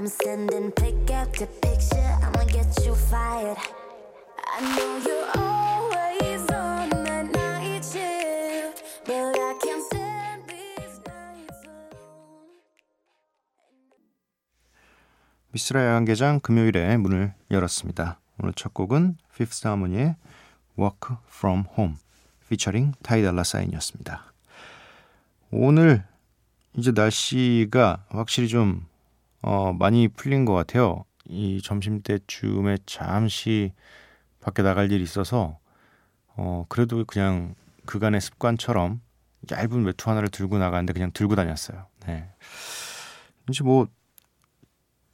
I'm sending pick after picture. I'ma get you fired. I know you're always on that night shift, but I can't stand these nights alone. 미스라 야간 개장 금요일에 문을 열었습니다. 오늘 첫 곡은 Fifth Harmony의 Walk From Home 피처링 타이 달라 사인이었습니다. 오늘 이제 날씨가 확실히 좀 어, 많이 풀린 것 같아요. 이 점심 때쯤에 잠시 밖에 나갈 일이 있어서 어, 그래도 그냥 그간의 습관처럼 얇은 외투 하나를 들고 나가는데 그냥 들고 다녔어요. 네. 이제 뭐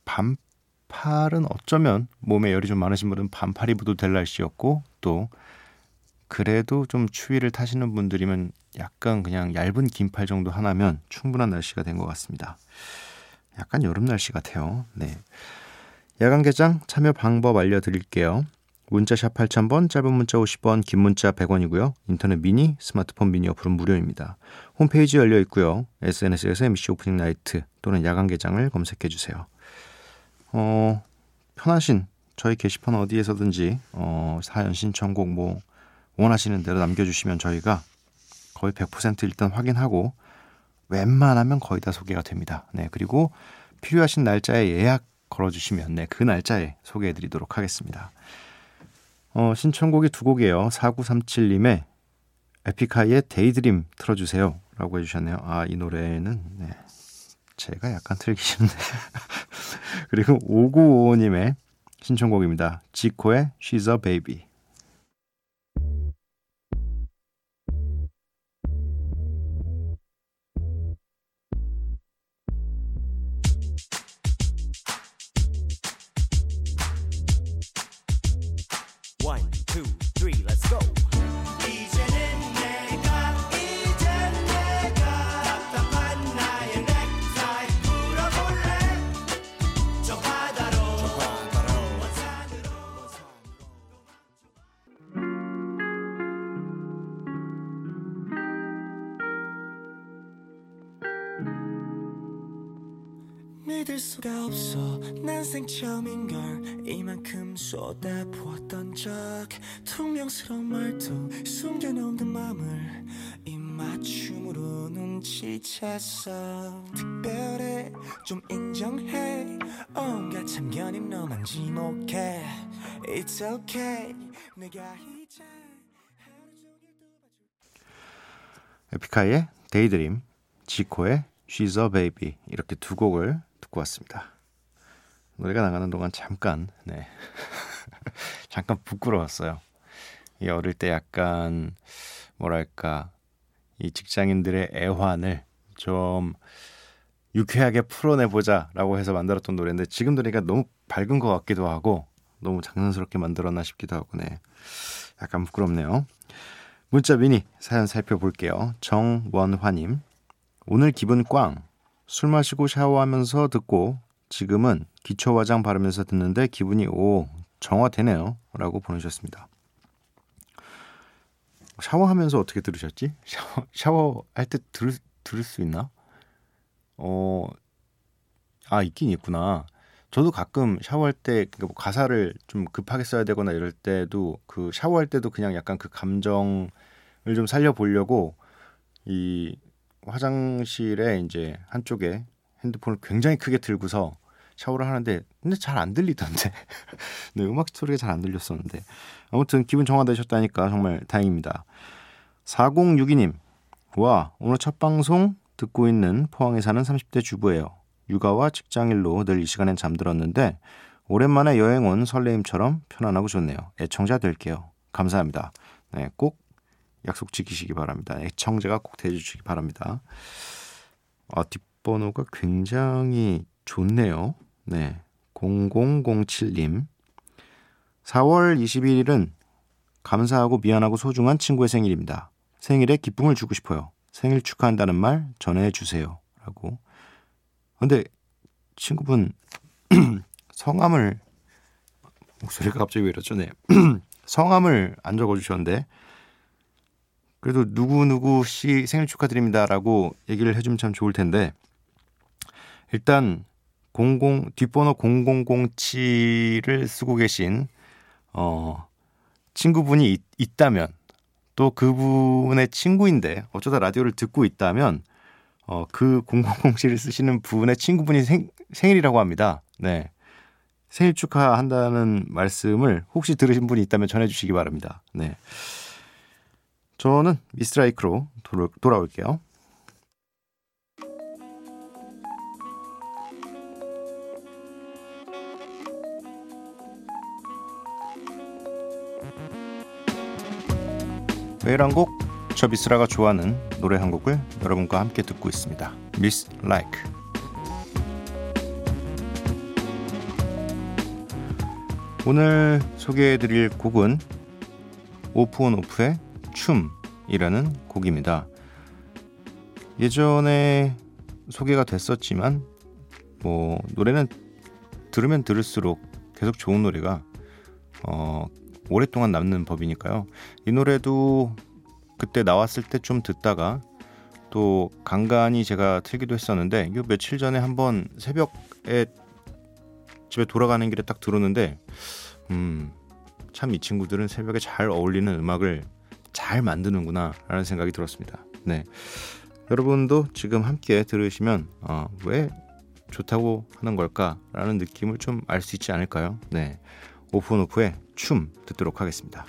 반팔은 어쩌면 몸에 열이 좀 많으신 분은 반팔 입어도 될 날씨였고 또 그래도 좀 추위를 타시는 분들이면 약간 그냥 얇은 긴팔 정도 하나면 충분한 날씨가 된 것 같습니다. 약간 여름 날씨 같아요. 네. 야간 개장 참여 방법 알려드릴게요. 문자샵 8000번, 짧은 문자 50원, 긴 문자 100원이고요. 인터넷 미니, 스마트폰 미니 어플은 무료입니다. 홈페이지 열려 있고요. SNS에서 MC 오프닝 나이트 또는 야간 개장을 검색해 주세요. 어, 편하신 저희 게시판 어디에서든지 어, 사연 신청곡 뭐 원하시는 대로 남겨주시면 저희가 거의 100% 일단 확인하고 웬만하면 거의 다 소개가 됩니다. 네, 그리고 필요하신 날짜에 예약 걸어주시면 네, 그 날짜에 소개해드리도록 하겠습니다. 어, 신청곡이 두 곡이에요. 4937님의 에픽하이의 Daydream 틀어주세요. 라고 해주셨네요. 아, 이 노래는, 네. 제가 약간 틀기 싫은데. 그리고 5955님의 신청곡입니다. 지코의 She's a Baby. 믿을 수가 없어. 난생 처음인걸 이만큼 쏟아부었던 적. 퉁명스러운 말투 숨겨놓은 그 맘을 입맞춤으로 눈치챘어. 특별해 좀 인정해. 온갖 참견임 너만 지목해. It's okay. 내가 이제 에픽하이의 Daydream, 지코의 She's a Baby. 이렇게 두 곡을 듣고 왔습니다. 노래가 나가는 동안 잠깐 네 잠깐 부끄러웠어요. 이 어릴 때 약간 뭐랄까 이 직장인들의 애환을 좀 유쾌하게 풀어내보자 라고 해서 만들었던 노래인데 지금 들으니까 너무 밝은 것 같기도 하고 너무 장난스럽게 만들었나 싶기도 하고 네 약간 부끄럽네요. 문자 미니 사연 살펴볼게요. 정원화님 오늘 기분 꽝. 술 마시고 샤워하면서 듣고 지금은 기초 화장 바르면서 듣는데 기분이 오 정화되네요. 라고 보내주셨습니다. 샤워하면서 어떻게 들으셨지? 샤워 샤워할 때 들을 들을 수 있나? 어, 아 있긴 있구나. 저도 가끔 샤워할 때 그러니까 뭐 가사를 좀 급하게 써야 되거나 이럴 때도 그 샤워할 때도 그냥 약간 그 감정을 좀 살려 보려고 이 화장실에 이제 한쪽에 핸드폰을 굉장히 크게 들고서 샤워를 하는데 근데 잘 안 들리던데. 네, 음악 소리가 잘 안 들렸었는데. 아무튼 기분 정화되셨다니까 정말 다행입니다. 4062님 와 오늘 첫 방송 듣고 있는 포항에 사는 30대 주부예요. 육아와 직장일로 늘 이 시간엔 잠들었는데 오랜만에 여행 온 설레임처럼 편안하고 좋네요. 애청자 될게요. 감사합니다. 네, 꼭 약속 지키시기 바랍니다. 애청자가 꼭 돼주시기 바랍니다. 아, 뒷 뒷번호가 굉장히 좋네요. 네. 0007님. 4월 21일은 감사하고 미안하고 소중한 친구의 생일입니다. 생일에 기쁨을 주고 싶어요. 생일 축하한다는 말 전해 주세요. 라고. 근데 친구분 성함을 목소리가 갑자기 왜 이러죠? 네. 성함을 안 적어 주셨는데 그래도 누구누구 씨 생일 축하드립니다라고 얘기를 해주면 참 좋을 텐데 일단 00 뒷번호 0007을 쓰고 계신 어 친구분이 있, 있다면 또 그분의 친구인데 어쩌다 라디오를 듣고 있다면 어, 그 0007을 쓰시는 분의 친구분이 생, 생일이라고 합니다. 네. 생일 축하한다는 말씀을 혹시 들으신 분이 있다면 전해주시기 바랍니다. 네. 저는 미스트라이크로 돌아올게요. 매일 한 곡, 저 미스라가 좋아하는 노래 한 곡을 여러분과 함께 듣고 있습니다. 미스 라이크. 오늘 소개해드릴 곡은 오프 온 오프의 춤이라는 곡입니다. 예전에 소개가 됐었지만 뭐 노래는 들으면 들을수록 계속 좋은 노래가 어, 오랫동안 남는 법이니까요. 이 노래도 그때 나왔을 때 좀 듣다가 또 간간히 제가 틀기도 했었는데 요 며칠 전에 한번 새벽에 집에 돌아가는 길에 딱 들었는데 음, 참 이 친구들은 새벽에 잘 어울리는 음악을 잘 만드는구나 라는 생각이 들었습니다. 네. 여러분도 지금 함께 들으시면 어, 왜 좋다고 하는 걸까라는 느낌을 좀 알 수 있지 않을까요? 네. 오픈오프의 춤 듣도록 하겠습니다.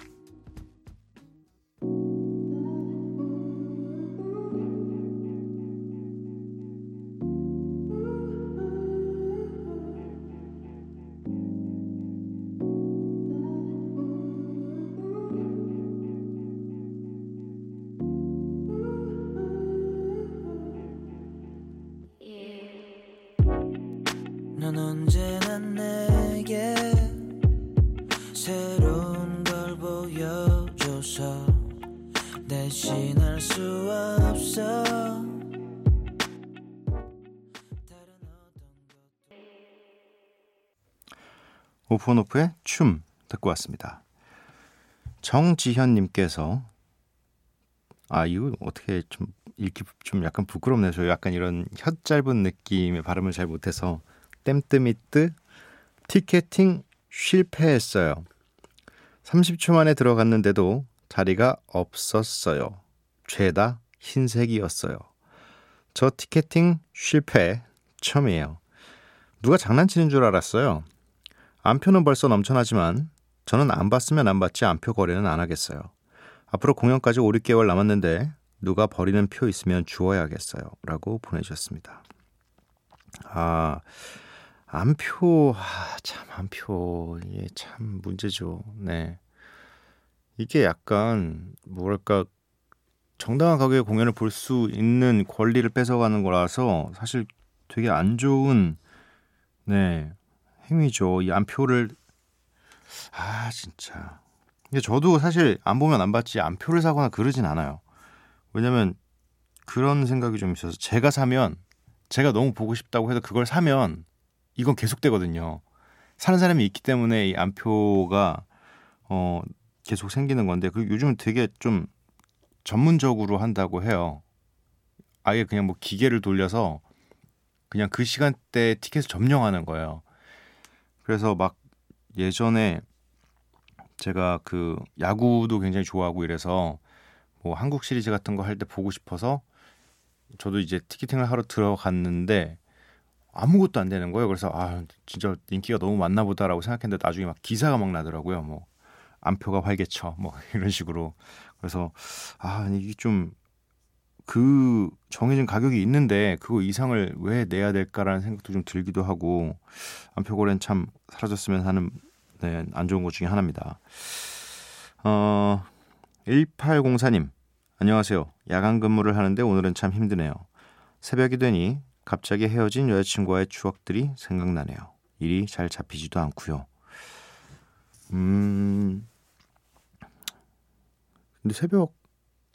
넌 언제나 내게 새로운 걸 보여줘서 대신할 수 없어 오픈오프의 춤 듣고 왔습니다. 정지현님께서 아 이거 어떻게 좀 읽기 좀 약간 부끄럽네요. 저 약간 이런 혀 짧은 느낌의 발음을 잘 못해서 땜뜨미뜨 티켓팅 실패했어요. 30초 만에 들어갔는데도 자리가 없었어요. 죄다 흰색이었어요. 저 티켓팅 실패 처음이에요. 누가 장난치는 줄 알았어요. 안표는 벌써 넘쳐나지만 저는 안 봤으면 안 봤지 안표 거래는 안 하겠어요. 앞으로 공연까지 5, 6개월 남았는데 누가 버리는 표 있으면 주어야겠어요. 라고 보내주셨습니다. 아, 안표, 아, 참, 안표. 이게 참 문제죠. 네. 이게 약간, 뭐랄까, 정당한 가격에 공연을 볼 수 있는 권리를 뺏어가는 거라서 사실 되게 안 좋은, 네, 행위죠. 이 안표를, 아, 진짜. 근데 저도 사실 안 보면 안 봤지 안표를 사거나 그러진 않아요. 왜냐면 그런 생각이 좀 있어서 제가 사면 제가 너무 보고 싶다고 해도 그걸 사면 이건 계속되거든요. 사는 사람이 있기 때문에 이 안표가 어 계속 생기는 건데 그 요즘 되게 좀 전문적으로 한다고 해요. 아예 그냥 뭐 기계를 돌려서 그냥 그 시간대 티켓을 점령하는 거예요. 그래서 막 예전에 제가 그 야구도 굉장히 좋아하고 이래서 뭐 한국 시리즈 같은 거 할 때 보고 싶어서 저도 이제 티켓팅을 하러 들어갔는데 아무것도 안 되는 거예요. 그래서 아 진짜 인기가 너무 많나 보다라고 생각했는데 나중에 막 기사가 막 나더라고요. 뭐 안표가 활개쳐 뭐 이런 식으로 그래서 아 이게 좀 그 정해진 가격이 있는데 그거 이상을 왜 내야 될까라는 생각도 좀 들기도 하고 안표 거래는 참 사라졌으면 하는 네, 안 좋은 것 중에 하나입니다. 어, 1804님, 안녕하세요. 야간 근무를 하는데 오늘은 참 힘드네요. 새벽이 되니 갑자기 헤어진 여자친구와의 추억들이 생각나네요. 일이 잘 잡히지도 않고요. 음. 근데 새벽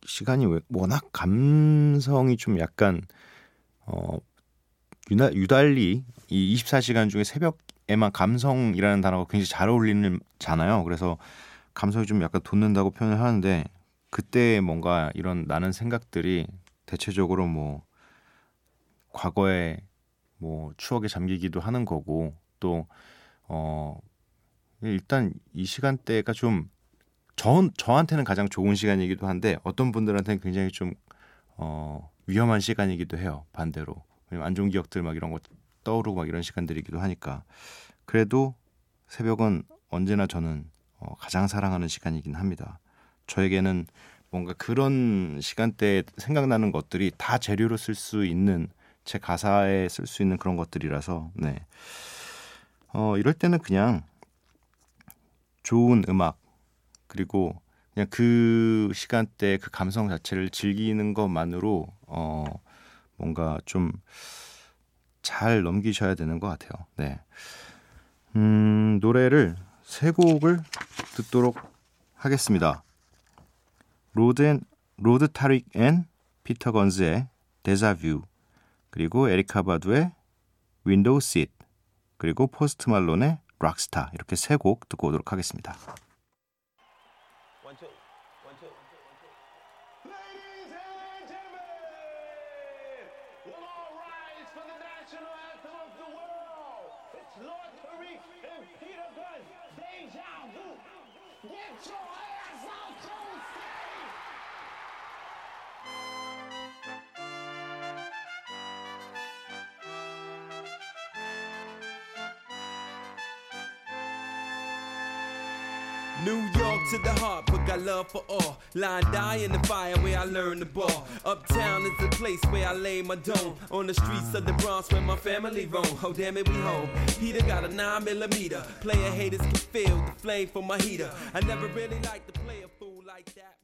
시간이 왜- 워낙 감성이 좀 약간 어 유나, 유달리 이 24시간 중에 새벽에만 감성이라는 단어가 굉장히 잘 어울리는잖아요. 그래서 감성이 좀 약간 돋는다고 표현을 하는데 그때 뭔가 이런 나는 생각들이 대체적으로 뭐 과거의 뭐 추억에 잠기기도 하는 거고 또 어 일단 이 시간대가 좀 저, 저한테는 가장 좋은 시간이기도 한데 어떤 분들한테는 굉장히 좀 어, 위험한 시간이기도 해요. 반대로. 왜냐면 안 좋은 기억들 막 이런 거 떠오르고 막 이런 시간들이기도 하니까. 그래도 새벽은 언제나 저는 어, 가장 사랑하는 시간이긴 합니다. 저에게는 뭔가 그런 시간대에 생각나는 것들이 다 재료로 쓸 수 있는 제 가사에 쓸 수 있는 그런 것들이라서 네. 어, 이럴 때는 그냥 좋은 음악 그리고 그냥 그 시간대 그 감성 자체를 즐기는 것만으로 어 뭔가 좀 잘 넘기셔야 되는 것 같아요. 네. 음, 노래를 세 곡을 듣도록 하겠습니다. 로드 앤 로드 타릭 앤 피터 건즈의 데자뷰 그리고 에리카 바두의 Window Seat 그리고 포스트 말론의 락스타 이렇게 세 곡 듣고 오도록 하겠습니다. Ladies and gentlemen, we'll all rise New York to the heart, but got love for all. Line die in the fire where I learn the ball. Uptown is the place where I lay my dome. On the streets of the Bronx where my family roam. Oh damn it, we home. Heater got a nine millimeter. Player haters can feel the flame from my heater. I never really liked to play a fool like that,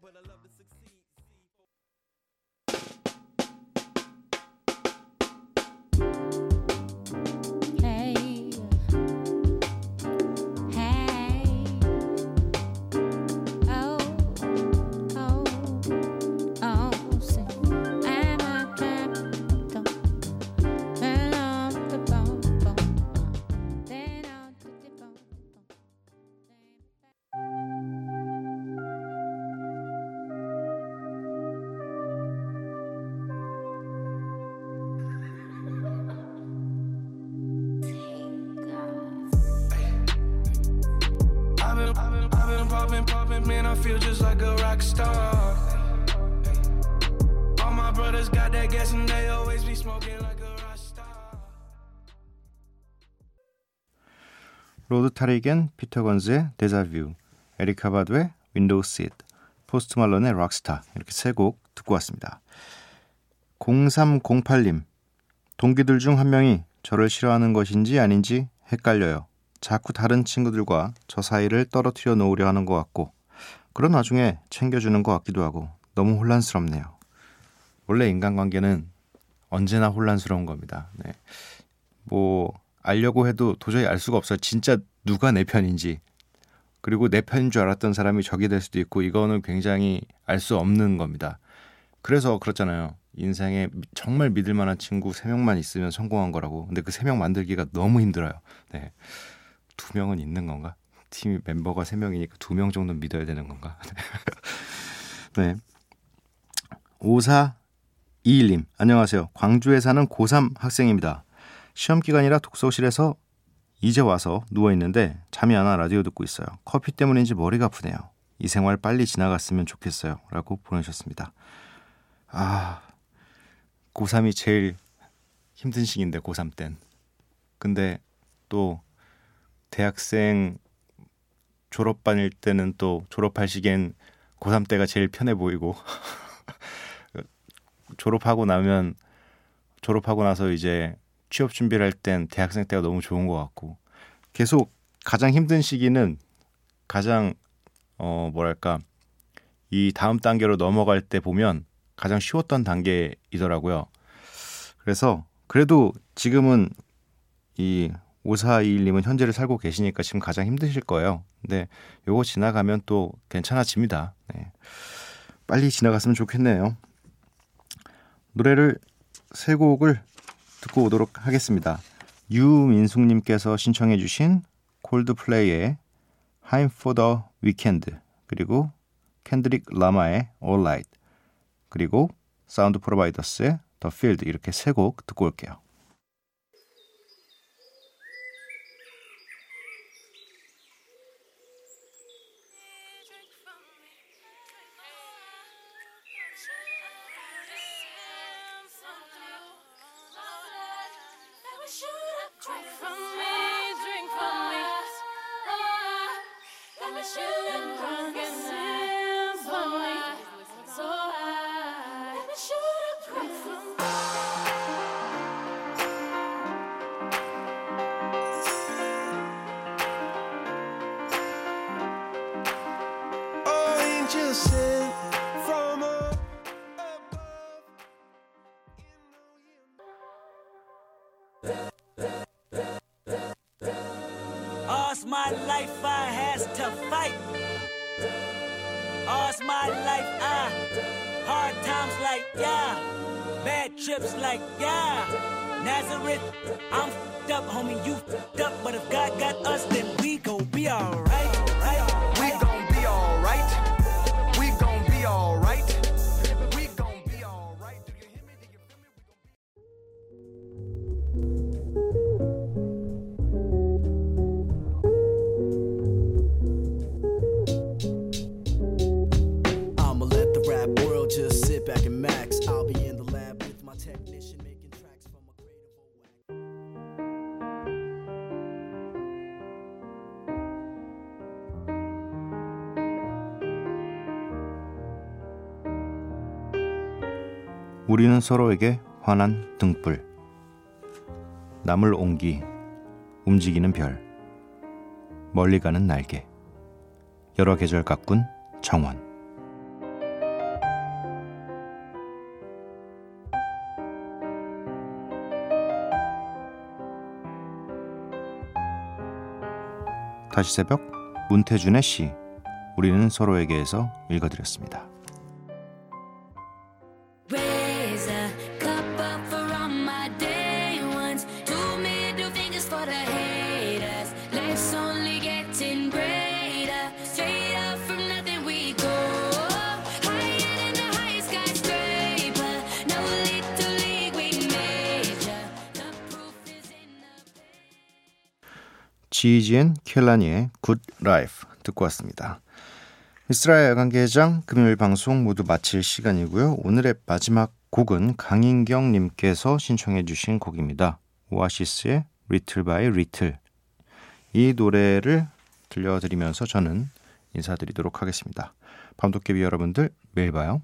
로드 타릭 앤 피터 건즈의 데자뷰, 에리카 바두의 Window Seat, 포스트 말론의 락스타 이렇게 세 곡 듣고 왔습니다. 0308님 동기들 중 한 명이 저를 싫어하는 것인지 아닌지 헷갈려요. 자꾸 다른 친구들과 저 사이를 떨어뜨려 놓으려 하는 것 같고 그런 와중에 챙겨주는 것 같기도 하고 너무 혼란스럽네요. 원래 인간관계는 언제나 혼란스러운 겁니다. 네. 뭐 알려고 해도 도저히 알 수가 없어요. 진짜 누가 내 편인지. 그리고 내 편인 줄 알았던 사람이 적이 될 수도 있고 이거는 굉장히 알 수 없는 겁니다. 그래서 그렇잖아요. 인생에 미- 정말 믿을 만한 친구 세명만 있으면 성공한 거라고. 근데 그세명 만들기가 너무 힘들어요. 네. 두 명은 있는 건가? 팀 멤버가 세명이니까 두명 정도 믿어야 되는 건가? 네. 5421님, 안녕하세요. 광주에 사는 고3 학생입니다. 시험 기간이라 독서실에서 이제 와서 누워 있는데 잠이 안 와 라디오 듣고 있어요. 커피 때문인지 머리가 아프네요. 이 생활 빨리 지나갔으면 좋겠어요. 라고 보내셨습니다. 아, 고3이 제일 힘든 시기인데, 고3 땐. 근데 또 대학생 졸업반일 때는 또 졸업할 시기엔 고3 때가 제일 편해 보이고 졸업하고 나면 졸업하고 나서 이제 취업 준비를 할 땐 대학생 때가 너무 좋은 것 같고 계속 가장 힘든 시기는 가장 어 뭐랄까 이 다음 단계로 넘어갈 때 보면 가장 쉬웠던 단계이더라고요. 그래서 그래도 지금은 이 5421님은 현재를 살고 계시니까 지금 가장 힘드실 거예요. 근데 요거 지나가면 또 괜찮아집니다. 네. 빨리 지나갔으면 좋겠네요. 노래를 세 곡을 듣고 오도록 하겠습니다. 유민숙님께서 신청해 주신 콜드플레이의 Hymn for the Weekend 그리고 켄드릭 라마의 Alright 그리고 사운드 프로바이더스의 The Field 이렇게 세 곡 듣고 올게요. Like yeah. Nazareth, I'm fed up, homie, you fed up. But if God got us, then we gon' be alright. We gon' be alright. 우리는 서로에게 환한 등불, 남을 옹기, 움직이는 별, 멀리 가는 날개, 여러 계절 가꾼 정원. 다시 새벽 문태준의 시 우리는 서로에게에서 읽어드렸습니다. 지이지 앤 켈라니의 Good Life 듣고 왔습니다. 미쓰라의 야간개장 금요일 방송 모두 마칠 시간이고요. 오늘의 마지막 곡은 강인경 님께서 신청해 주신 곡입니다. 오아시스의 Little by Little 이 노래를 들려드리면서 저는 인사드리도록 하겠습니다. 밤도깨비 여러분들 내일 봐요.